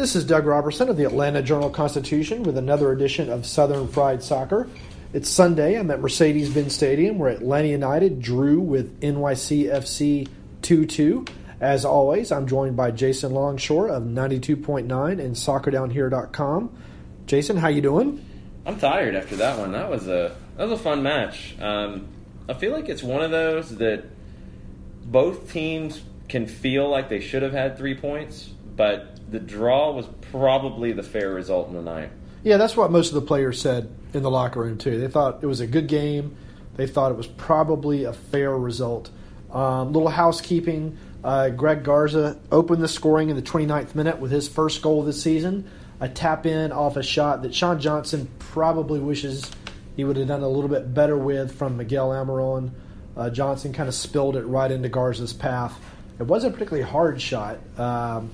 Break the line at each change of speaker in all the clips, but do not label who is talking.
This is Doug Robertson of the Atlanta Journal Constitution with another edition of Southern Fried Soccer. It's Sunday. I'm at Mercedes Benz Stadium where Atlanta United drew with NYCFC 2 2. As always, I'm joined by Jason Longshore of 92.9 and SoccerDownHere.com. Jason, how you doing?
I'm tired after that one. That was a that was a fun match. Um, I feel like it's one of those that both teams can feel like they should have had three points, but the draw was probably the fair result in the night.
Yeah, that's what most of the players said in the locker room too. They thought it was a good game. They thought it was probably a fair result. Um, little housekeeping. Uh, Greg Garza opened the scoring in the 29th minute with his first goal this season. A tap in off a shot that Sean Johnson probably wishes he would have done a little bit better with from Miguel Almiron. Uh, Johnson kind of spilled it right into Garza's path. It wasn't a particularly hard shot. Um,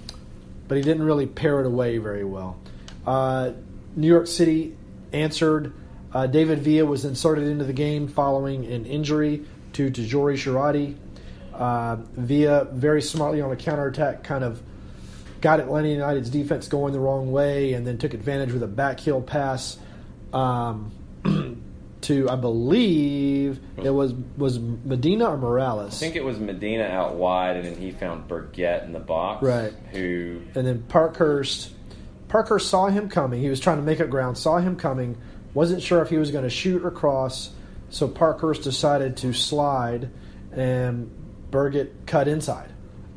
but he didn't really pare it away very well. Uh, New York City answered. Uh, David Villa was inserted into the game following an injury to Tajouri Shradi. Uh, Villa, very smartly on a counterattack, kind of got Atlanta United's defense going the wrong way and then took advantage with a backheel pass um, to, I believe, it was was Medina or Morales.
I think it was Medina out wide, and then he found Berget in the box.
Right.
Who
and then Parkhurst. Parkhurst saw him coming. He was trying to make up ground. Saw him coming. Wasn't sure if he was going to shoot or cross. So Parkhurst decided to slide, and Berget cut inside,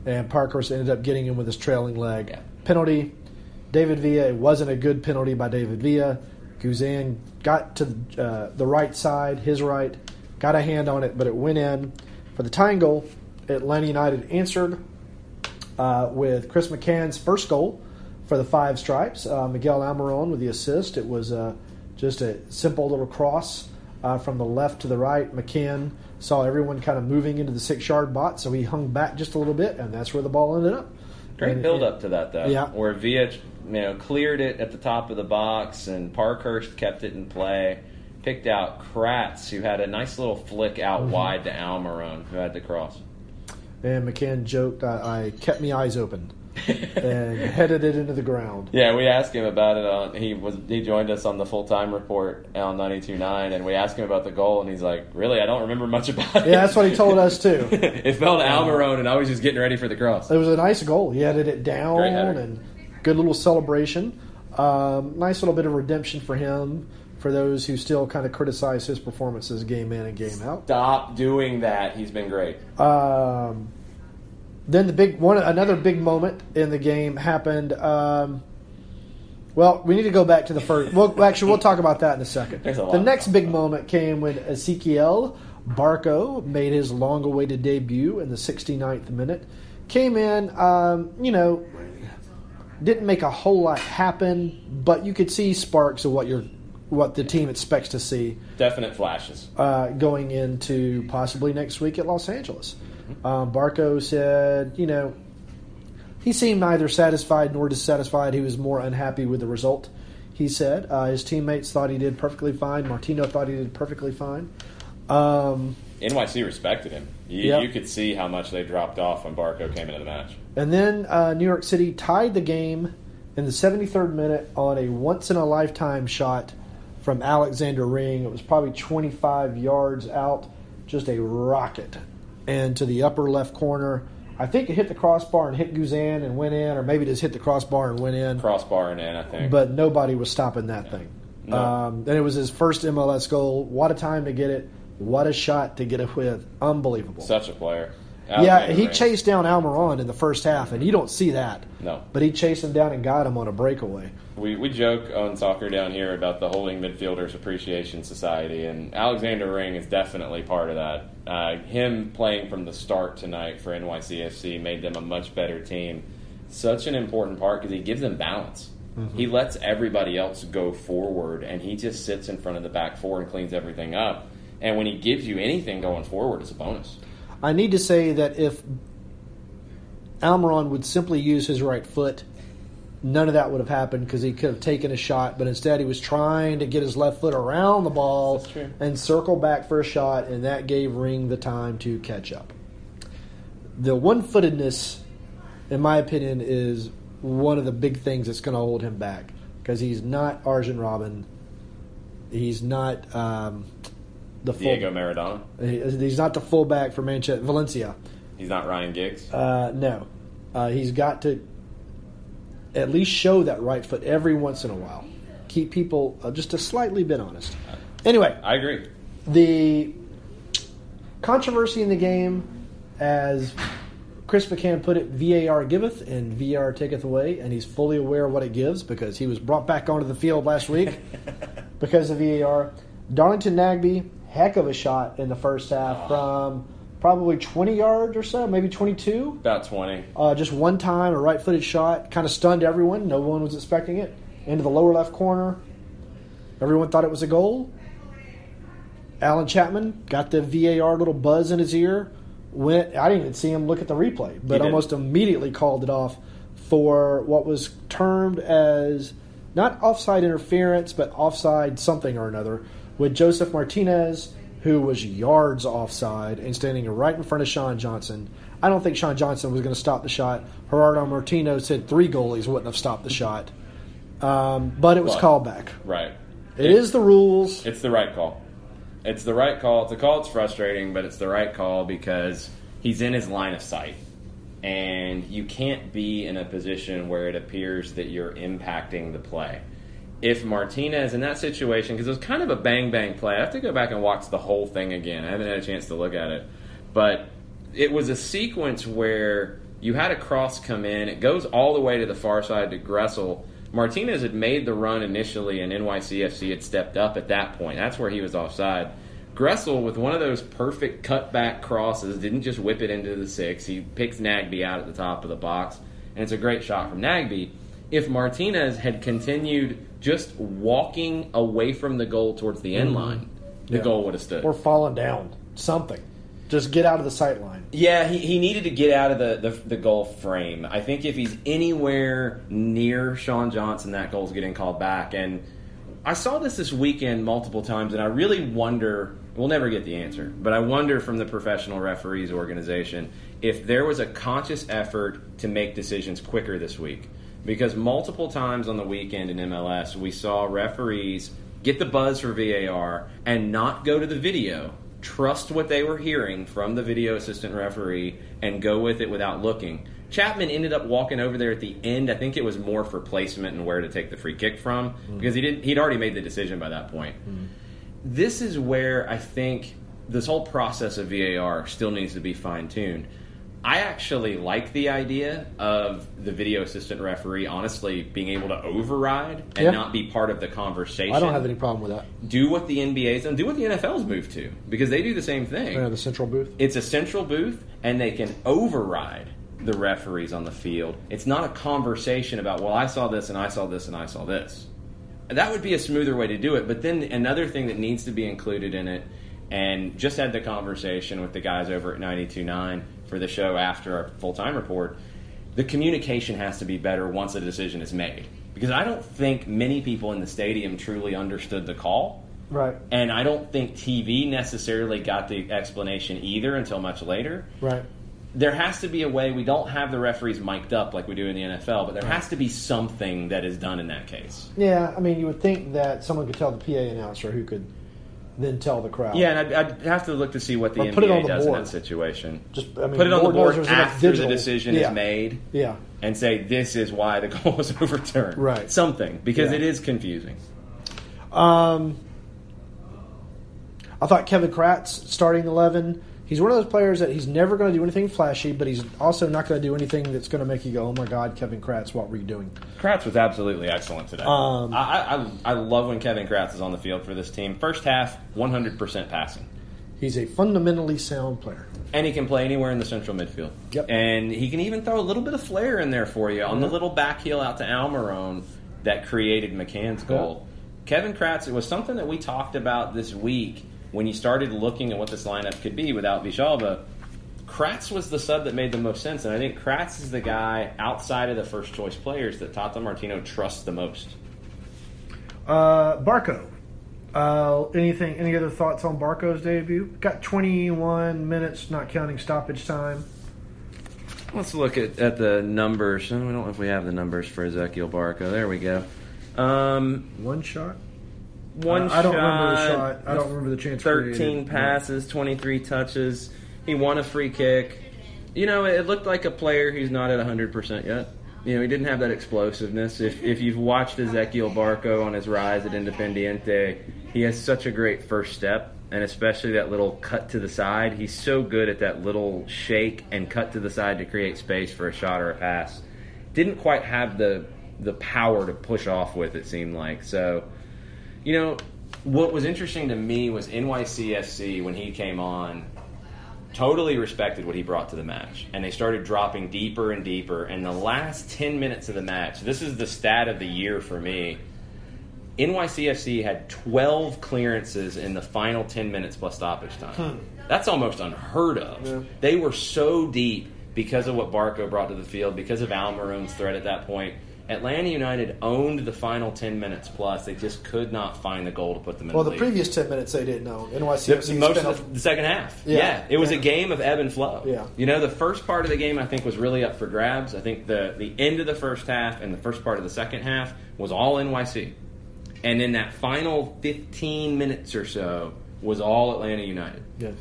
and Parkhurst ended up getting him with his trailing leg.
Yeah.
Penalty. David Villa. It wasn't a good penalty by David Villa. Guzan got to uh, the right side, his right, got a hand on it, but it went in for the tying goal. Atlanta United answered uh, with Chris McCann's first goal for the Five Stripes. Uh, Miguel Almiron with the assist. It was uh, just a simple little cross uh, from the left to the right. McCann saw everyone kind of moving into the six-yard box, so he hung back just a little bit, and that's where the ball ended up.
Great
And-
build up to that though.
Yeah.
Where Villa, you know, cleared it at the top of the box, and Parkhurst kept it in play. Picked out Kratz, who had a nice little flick out
Mm-hmm.
wide to Almiron, who had the cross.
And McCann joked, I, I kept my eyes open and headed it into the ground.
Yeah, we asked him about it on. He was he joined us on the full time report on 92.9, and we asked him about the goal, and he's like, "Really, I don't remember much about it."
Yeah, that's what he told us too.
it fell to Almiron, and I was just getting ready for the cross.
It was a nice goal. He headed it down and good little celebration. Um, nice little bit of redemption for him. For those who still kind of criticize his performances game in and game out.
Stop doing that. He's been great.
Um, then the big one, another big moment in the game happened. Um, well, we need to go back to the first. Well, actually, we'll talk about that in a second.
A
The next big
about.
moment came when Ezequiel Barco made his long-awaited debut in the 69th minute. Came in, um, you know, didn't make a whole lot happen, but you could see sparks of what you're, what the team expects to see
Definite flashes.
uh, going into possibly next week at Los Angeles. Um, Barco said, you know, he seemed neither satisfied nor dissatisfied. He was more unhappy with the result. He said uh, his teammates thought he did perfectly fine. Martino thought he did perfectly fine. Um,
NYC respected him. You,
Yeah.
you could see how much they dropped off when Barco came into the match.
and then uh, New York City tied the game in the 73rd minute on a once in a lifetime shot from Alexander Ring. It was probably 25 yards out, just a rocket. And to the upper left corner, I think it hit the crossbar and hit Guzan and went in, or maybe just hit the crossbar and went in.
Crossbar and in, I think.
But nobody was stopping that thing.
No.
Um, and it was his first MLS goal. What a time to get it! What a shot to get it with! Unbelievable.
Such a player.
yeah, he
Reyes.
chased down Almiron in the first half, and you don't see that.
No.
But he chased him down and got him on a breakaway.
We, we joke on soccer down here about the Holding Midfielders Appreciation Society, and Alexander Ring is definitely part of that. Uh, him playing from the start tonight for NYCFC made them a much better team. Such an important part because he gives them balance. He lets everybody else go forward, and he just sits in front of the back four and cleans everything up. And when he gives you anything going forward, it's a bonus.
I need to say that if Almiron would simply use his right foot, none of that would have happened because he could have taken a shot. But instead, he was trying to get his left foot around the ball and circle back for a shot, and that gave Ring the time to catch up. The one footedness, in my opinion, is one of the big things that's going to hold him back because he's not Arjen Robben. He's not um, the full,
Diego Maradona.
he- He's not the fullback for Manchester Valencia.
He's not Ryan Giggs.
Uh, no, uh, he's got to at least show that right foot every once in a while. Keep people uh, just a slightly bit honest. Anyway,
I agree.
the controversy in the game, as Chris McCann put it, VAR giveth and VAR taketh away, and he's fully aware of what it gives because he was brought back onto the field last week because of VAR. Darlington Nagbe, heck of a shot in the first half from probably 20 yards or so, maybe 22.
About 20.
Uh, just one time, a right footed shot, kind of stunned everyone. No one was expecting it. Into the lower left corner. Everyone thought it was a goal. Allen Chapman got the VAR little buzz in his ear. Went. I didn't even see him look at the replay, but almost immediately called it off for what was termed as not offside interference, but offside something or another with Josef Martinez, who was yards offside and standing right in front of Sean Johnson. I don't think Sean Johnson was going to stop the shot. Gerardo Martino said three goalies wouldn't have stopped the shot, um, but it was
But-
called back.
Right.
It is the rules.
It's the right call. It's the right call. It's a call. It's frustrating, but it's the right call because he's in his line of sight, and you can't be in a position where it appears that you're impacting the play. If Martinez in that situation, because it was kind of a bang bang play, I have to go back and watch the whole thing again. I haven't had a chance to look at it, but it was a sequence where you had a cross come in. It goes all the way to the far side to Gressel. Martinez had made the run initially, and NYCFC had stepped up at that point. That's where he was offside. Gressel, with one of those perfect cutback crosses, didn't just whip it into the six. He picks Nagbe out at the top of the box, and it's a great shot from Nagbe. If Martinez had continued just walking away from the goal towards the end mm-hmm. line, the
Yeah.
goal would have stood.
or falling down. Something. Just get out of the sight line.
Yeah, he, he needed to get out of the, the, the goal frame. I think if he's anywhere near Sean Johnson, that goal's getting called back. And I saw this this weekend multiple times, and I really wonder we'll never get the answer, but I wonder from the professional referees organization if there was a conscious effort to make decisions quicker this week. Because multiple times on the weekend in MLS, we saw referees get the buzz for VAR and not go to the video, trust what they were hearing from the video assistant referee, and go with it without looking. Chapman ended up walking over there at the end. I think it was more for placement and where to take the free kick from mm. because he didn't. he'd already made the decision by that point mm. this is where I think this whole process of VAR still needs to be fine tuned. I actually like the idea of the video assistant referee honestly being able to override and
Yeah.
not be part of the conversation.
I don't have any problem with that.
Do what the NBA's and do what the NFL's moved to because they do the same thing.
Yeah, the central booth.
It's a central booth, and they can override the referees on the field. It's not a conversation about, well, I saw this, and I saw this, and I saw this. That would be a smoother way to do it. But then another thing that needs to be included in it, and just had the conversation with the guys over at 92.9 for the show after our full time report, the communication has to be better once a decision is made. Because I don't think many people in the stadium truly understood the call.
Right.
And I don't think TV necessarily got the explanation either until much later.
Right.
There has to be a way, we don't have the referees mic'd up like we do in the NFL, but there has to be something that is done in that case.
Yeah, I mean, you would think that someone could tell the PA announcer who could then tell the crowd.
Yeah, and I'd, I'd have to look to see what the
Or
NBA
put it on the
does in
board.
that situation.
Just, I mean,
put it on the
board knows there's enough
after
digital-
the decision
yeah.
is made,
Yeah.
and say this is why the goal was overturned.
Right.
Something because
Yeah.
it is confusing.
Um, I thought Kevin Kratz starting eleven. He's one of those players that he's never going to do anything flashy, but he's also not going to do anything that's going to make you go, "Oh my God, Kevin Kratz, what were you doing?"
Kratz was absolutely excellent today.
Um,
I, I, I love when Kevin Kratz is on the field for this team. First half, 100% passing.
He's a fundamentally sound player.
And he can play anywhere in the central midfield.
Yep.
And he can even throw a little bit of flair in there for you on the little back heel out to Almiron that created McCann's goal. Kevin Kratz, it was something that we talked about this week when you started looking at what this lineup could be without Villalba. Kratz was the sub that made the most sense, and I think Kratz is the guy outside of the first choice players that Tata Martino trusts the most.
Uh, Barco. Uh, anything? Any other thoughts on Barco's debut? Got 21 minutes, not counting stoppage time.
Let's look at, at the numbers. I don't know if we have the numbers for Ezequiel Barco. There we go. Um,
One shot.
One
I don't remember the shot. I don't remember the chance
13
created.
passes, 23 touches. He won a free kick. You know, it looked like a player who's not at 100% yet. You know, he didn't have that explosiveness. If, if you've watched Ezequiel Barco on his rise at Independiente, he has such a great first step, and especially that little cut to the side. He's so good at that little shake and cut to the side to create space for a shot or a pass. Didn't quite have the the power to push off with, it seemed like. So, you know, what was interesting to me was NYCFC when he came on totally respected what he brought to the match and they started dropping deeper and deeper and the last 10 minutes of the match this is the stat of the year for me NYCFC had 12 clearances in the final 10 minutes plus stoppage time. Hmm. That's almost unheard of. They were so deep because of what Barco brought to the field, because of Almiron's threat at that point. Atlanta United owned the final 10 minutes plus. They just could not find the goal to put them in
Well,
the
the previous 10 minutes they didn't know.
The-
NYCFC
most of the, the second half.
Yeah.
Yeah, it was
Yeah.
a game of ebb and flow.
Yeah.
you know, the first part of the game I think was really up for grabs. I think the the end of the first half and the first part of the second half was all NYC, and then that final fifteen minutes or so was all Atlanta United.
Yeah.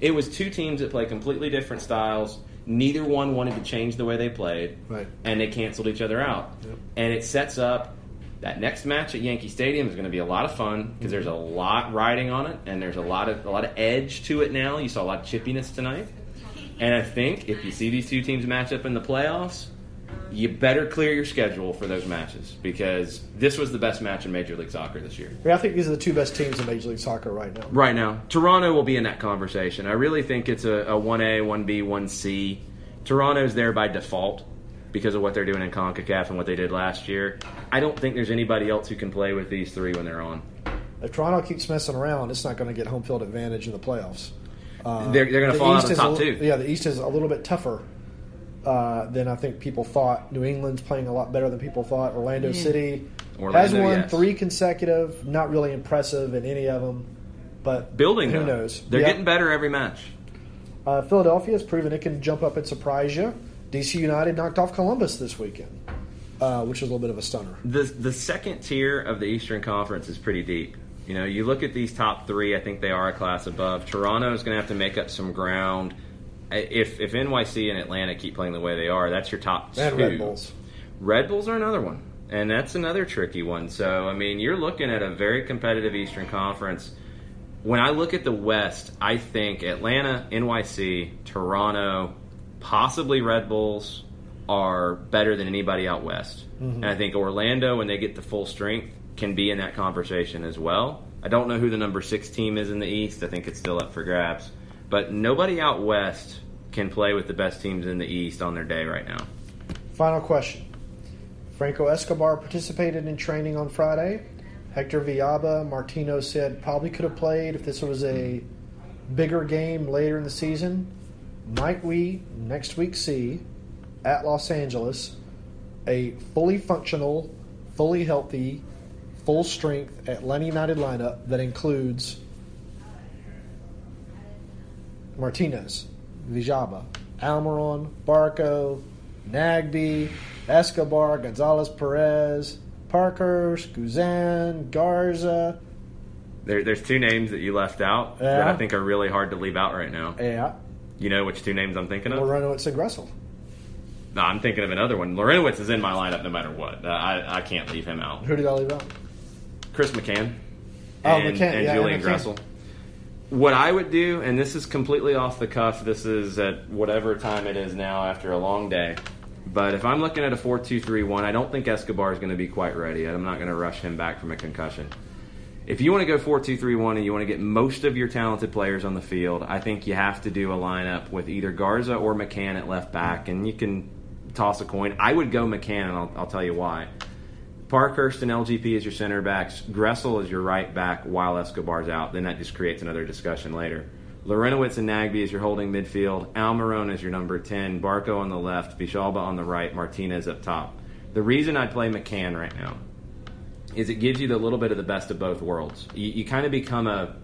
It was two teams that play completely different styles. Neither one wanted to change the way they played,
Right.
and they canceled each other out. And it sets up that next match at Yankee Stadium is going to be a lot of fun because there's a lot riding on it, and there's a lot of a lot of edge to it now. You saw a lot of chippiness tonight, and I think if you see these two teams match up in the playoffs, you better clear your schedule for those matches because this was the best match in Major League Soccer this year.
Yeah, I think these are the two best teams in Major League Soccer right now.
Right now, Toronto will be in that conversation. I really think it's a, a 1A, 1B, 1C. Toronto's there by default because of what they're doing in CONCACAF and what they did last year. I don't think there's anybody else who can play with these three when they're on.
If Toronto keeps messing around, it's not going to get home field advantage in the playoffs. Uh,
They're, they're going to fall out of the
a
top
li-
two.
Yeah, the East is a little bit tougher uh, than I think people thought. New England's playing a lot better than people thought. Orlando City
Orlando,
has won
yes.
three consecutive. Not really impressive in any of them, but
Building,
Who
though.
knows?
They're
Yeah.
getting better every match.
Uh, Philadelphia has proven it can jump up and surprise you. DC United knocked off Columbus this weekend, uh, which is a little bit of a stunner.
The the second tier of the Eastern Conference is pretty deep. You know, you look at these top three. I think they are a class above. Toronto is going to have to make up some ground. If if NYC and Atlanta keep playing the way they are, that's your top
And
two.
Red Bulls.
Red Bulls are another one, and that's another tricky one. So I mean, you're looking at a very competitive Eastern Conference. When I look at the West, I think Atlanta, NYC, Toronto, possibly Red Bulls are better than anybody out west. Mm-hmm. And I think Orlando, when they get to full strength, can be in that conversation as well. I don't know who the number six team is in the East. I think it's still up for grabs. But nobody out west can play with the best teams in the East on their day right now.
Final question. Franco Escobar participated in training on Friday. Hector Villalba, Martino said probably could have played if this was a bigger game later in the season. Might we next week see at Los Angeles a fully functional, fully healthy, full strength Atlanta United lineup that includes Martinez, Villalba, Almiron, Barco, Nagbe, Escobar, Gonzalez Pirez, Parker, Guzan, Garza,
There, there's two names that you left out that I think are really hard to leave out right now.
Yeah.
You know which two names I'm thinking of?
Larentowicz and Gressel.
No, I'm thinking of another one. Larentowicz is in my lineup no matter what. Uh, I, I can't leave him out.
Who did I leave out?
Chris McCann.
Oh,
and,
McCann,
and
yeah,
Julian
McCann.
Gressel. What I would do, and this is completely off the cuff, this is at whatever time it is now after a long day. But if I'm looking at a 4 2 3 1, I don't think Escobar is going to be quite ready. I'm not going to rush him back from a concussion. If you want to go 4 2 3 1 and you want to get most of your talented players on the field, I think you have to do a lineup with either Garza or McCann at left back, and you can toss a coin. I would go McCann, and I'll, I'll tell you why. Parkhurst and LGP as your center backs, Gressel is your right back while Escobar's out. Then that just creates another discussion later. Larentowicz and Nagbe is your holding midfield. Almiron is your number 10. Barco on the left. Villalba on the right. Martinez up top. The reason I'd play McCann right now is it gives you the little bit of the best of both worlds. You, you kind of become a,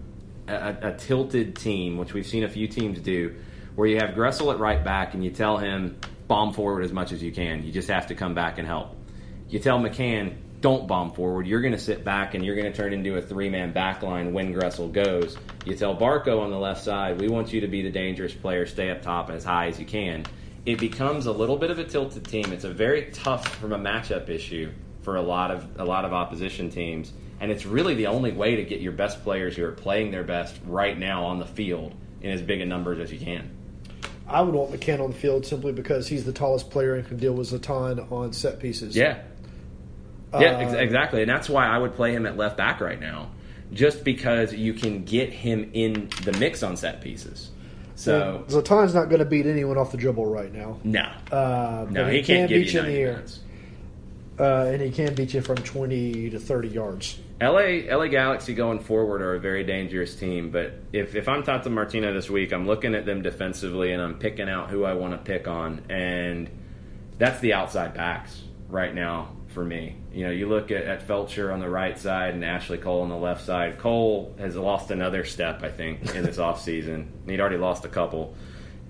a, a tilted team, which we've seen a few teams do, where you have Gressel at right back and you tell him bomb forward as much as you can. You just have to come back and help. You tell McCann don't bomb forward. You're going to sit back and you're going to turn into a three man back line when Gressel goes. You tell Barco on the left side, we want you to be the dangerous player, stay up top as high as you can. It becomes a little bit of a tilted team. It's a very tough from a matchup issue for a lot of a lot of opposition teams, and it's really the only way to get your best players who are playing their best right now on the field in as big a numbers as you can.
I would want McCann on the field simply because he's the tallest player and can deal with Zlatan on set pieces.
Yeah. Yeah, ex- exactly. And that's why I would play him at left back right now. Just because you can get him in the mix on set pieces. So,
Zlatan's not going to beat anyone off the dribble right now.
no.
Uh,
no,
but
he, can't give
beat
you
you in the air, uh, and he can beat you from twenty to thirty yards.
LA LA Galaxy going forward are a very dangerous team, but if, if I'm Tata Martino this week, I'm looking at them defensively and I'm picking out who I want to pick on, and that's the outside backs right now for me. You know, you look at, at Feltscher on the right side and Ashley Cole on the left side. Cole has lost another step, I think, in this offseason. He'd already lost a couple.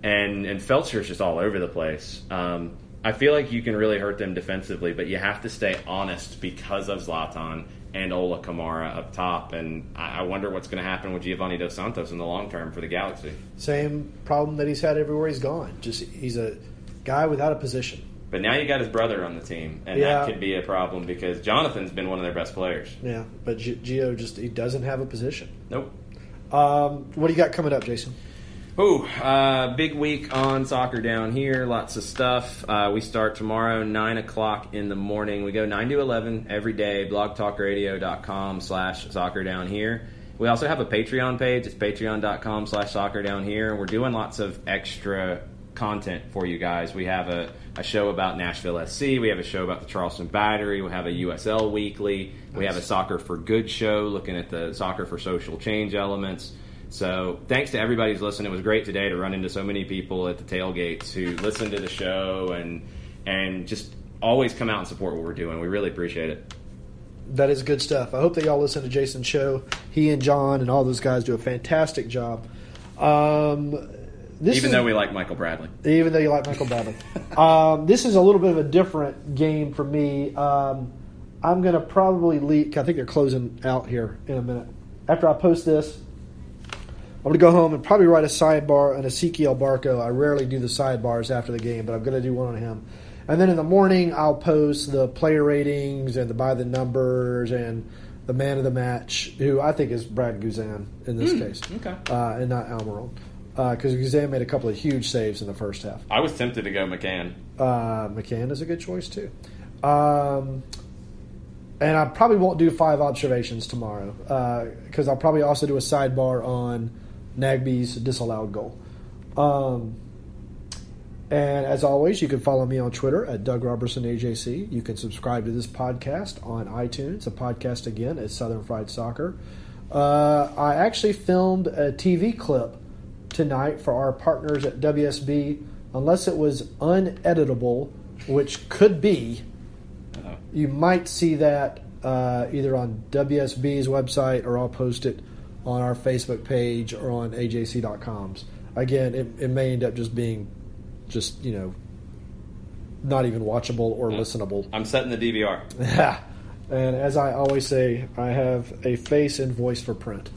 And and Feltscher's just all over the place. Um, I feel like you can really hurt them defensively, but you have to stay honest because of Zlatan and Ola Kamara up top. And I, I wonder what's going to happen with Giovanni Dos Santos in the long term for the Galaxy.
Same problem that he's had everywhere he's gone. Just he's a guy without a position.
But now you got his brother on the team, and
Yeah.
that could be a problem because Jonathan's been one of their best players.
Yeah, but G- Gio just he doesn't have a position.
Nope.
Um, what do you got coming up, Jason?
Ooh, uh, big week on soccer down here. Lots of stuff. Uh, we start tomorrow, 9 o'clock in the morning. We go 9 to 11 every day, blogtalkradio.com slash soccer down here. We also have a Patreon page. It's patreon.com slash soccer down here. We're doing lots of extra content for you guys. We have a, a show about Nashville SC. We have a show about the Charleston Battery. We have a USL weekly. We have a Soccer for Good show looking at the soccer for social change elements. So thanks to everybody who's listening. It was great today to run into so many people at the tailgates who listen to the show and and just always come out and support what we're doing. We really appreciate it.
That is good stuff. I hope that y'all listen to Jason's show. He and John and all those guys do a fantastic job. Um, this
Even
is-
though we like Michael Bradley.
even though you like Michael Bradley. um, this is a little bit of a different game for me. Um, I'm going to probably leak. I think they're closing out here in a minute. After I post this, I'm going to go home and probably write a sidebar on Ezequiel Barco. I rarely do the sidebars after the game, but I'm going to do one on him. And then in the morning, I'll post the player ratings and the by the numbers and the man of the match, who I think is Brad Guzan in this case,
okay.
uh, and not Almiron. Because Guzan made a couple of huge saves in the first half.
I was tempted to go McCann.
Uh, McCann is a good choice too. Um, and I probably won't do five observations tomorrow because I'll probably also do a sidebar on Nagbe's disallowed goal. Um, and as always, you can follow me on Twitter at Doug Robertson AJC. You can subscribe to this podcast on iTunes. The podcast again is Southern Fried Soccer. Uh, I actually filmed a TV clip tonight for our partners at WSB, unless it was uneditable, which could be. You might see that uh, either on WSB's website or I'll post it on our Facebook page or on AJC.com's. Again, it, it may end up just being just, you know, not even watchable or listenable.
I'm setting the DVR.
Yeah. And as I always say, I have a face and voice for print.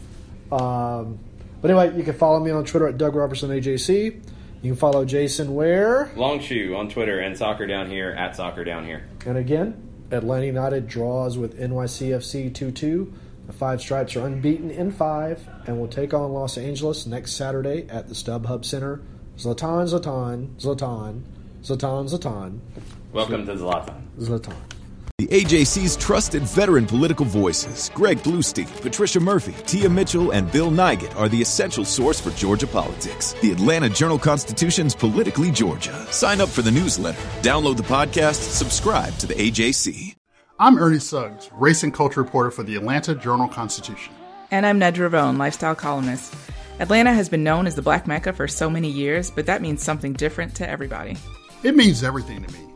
Um, but anyway, you can follow me on Twitter at Doug Robertson AJC. You can follow Jason where?
Long Shoe on Twitter and Soccer Down Here at Soccer Down Here.
And again, Atlanta United draws with NYCFC 2 2. The Five Stripes are unbeaten in five and will take on Los Angeles next Saturday at the StubHub Center. Zlatan, Zlatan, Zlatan, Zlatan, Zlatan,
Welcome to Zlatan.
Zlatan.
The AJC's trusted veteran political voices, Greg Bluestein, Patricia Murphy, Tia Mitchell, and Bill Nigut, are the essential source for Georgia politics. The Atlanta Journal Constitution's Politically Georgia. Sign up for the newsletter, download the podcast, subscribe to the AJC.
I'm Ernie Suggs, race and culture reporter for the Atlanta Journal Constitution.
And I'm Nedra Rhone, lifestyle columnist. Atlanta has been known as the Black Mecca for so many years, but that means something different to everybody.
It means everything to me.